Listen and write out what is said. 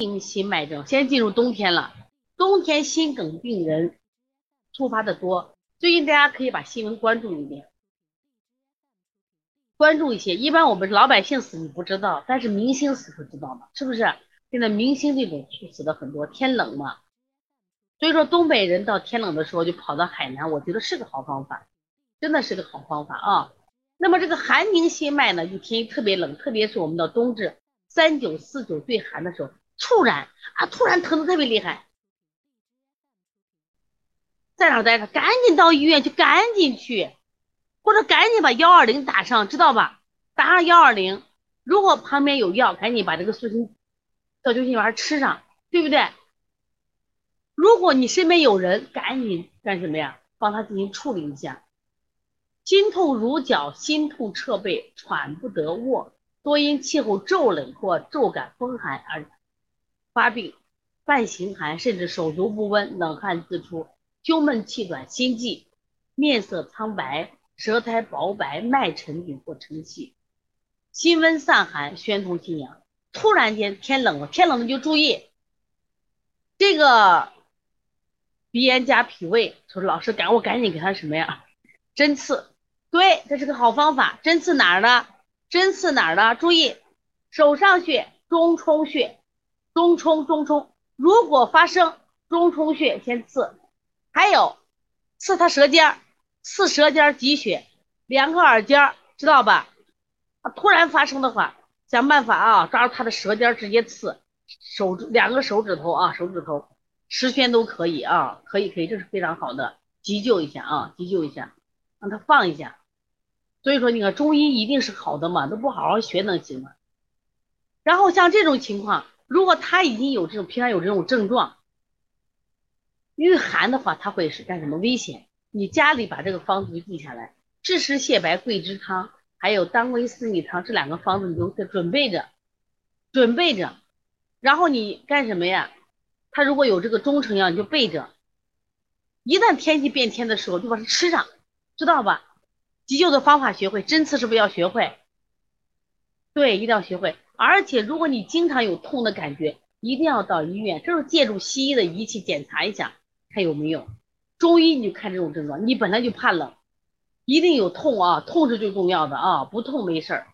宁心脉症，现在进入冬天了，冬天心梗病人突发的多。最近大家可以把新闻关注一点，关注一些。一般我们老百姓死你不知道，但是明星死可知道吗？是不是？现在明星这种猝死的很多，天冷嘛，所以说东北人到天冷的时候就跑到海南，我觉得是个好方法，真的是个好方法啊。那么这个寒凝心脉呢，就天特别冷，特别是我们到冬至三九四九最寒的时候，突然啊，突然疼的特别厉害，在哪待着？赶紧到医院去，赶紧去，或者赶紧把幺二零打上，知道吧？打上幺二零，如果旁边有药，赶紧把这个速心小救心丸吃上，对不对？如果你身边有人，赶紧干什么呀？帮他进行处理一下。心痛如绞，心痛彻背，喘不得卧，多因气候骤冷或骤感风寒而发病，伴形寒，甚至手足不温，冷汗自出，胸闷气短，心悸，面色苍白，舌苔薄白，脉沉顶或沉细，心温散寒，宣通心阳。突然间天冷了，天冷了就注意这个鼻炎加脾胃，说老师赶我赶紧给他什么呀？针刺。对，这是个好方法。针刺哪儿呢？针刺哪儿呢？注意，手上穴、中冲穴、中冲、中冲。如果发生中冲穴，先刺。还有，刺他舌尖儿，刺舌尖积血，两个耳尖儿，知道吧？啊，突然发生的话，想办法啊，抓住他的舌尖直接刺。手两个手指头啊，手指头，十圈都可以啊，可以可以，这是非常好的，急救一下啊，急救一下。让他放一下，所以说你看中医一定是好的嘛，都不好好学能行吗？然后像这种情况，如果他已经有这种平常有这种症状，遇寒的话，他会是干什么危险？你家里把这个方子记下来，枳实泻白桂枝汤，还有当归四逆汤这两个方子你都得准备着，准备着，然后你干什么呀？他如果有这个中成药，你就备着，一旦天气变天的时候，就把它吃上。知道吧？急救的方法学会，针刺是不是要学会？对，一定要学会。而且如果你经常有痛的感觉，一定要到医院，这是借助西医的仪器检查一下，看有没有。中医你就看这种症状，你本来就怕冷，一定有痛啊，痛是最重要的啊，不痛没事儿。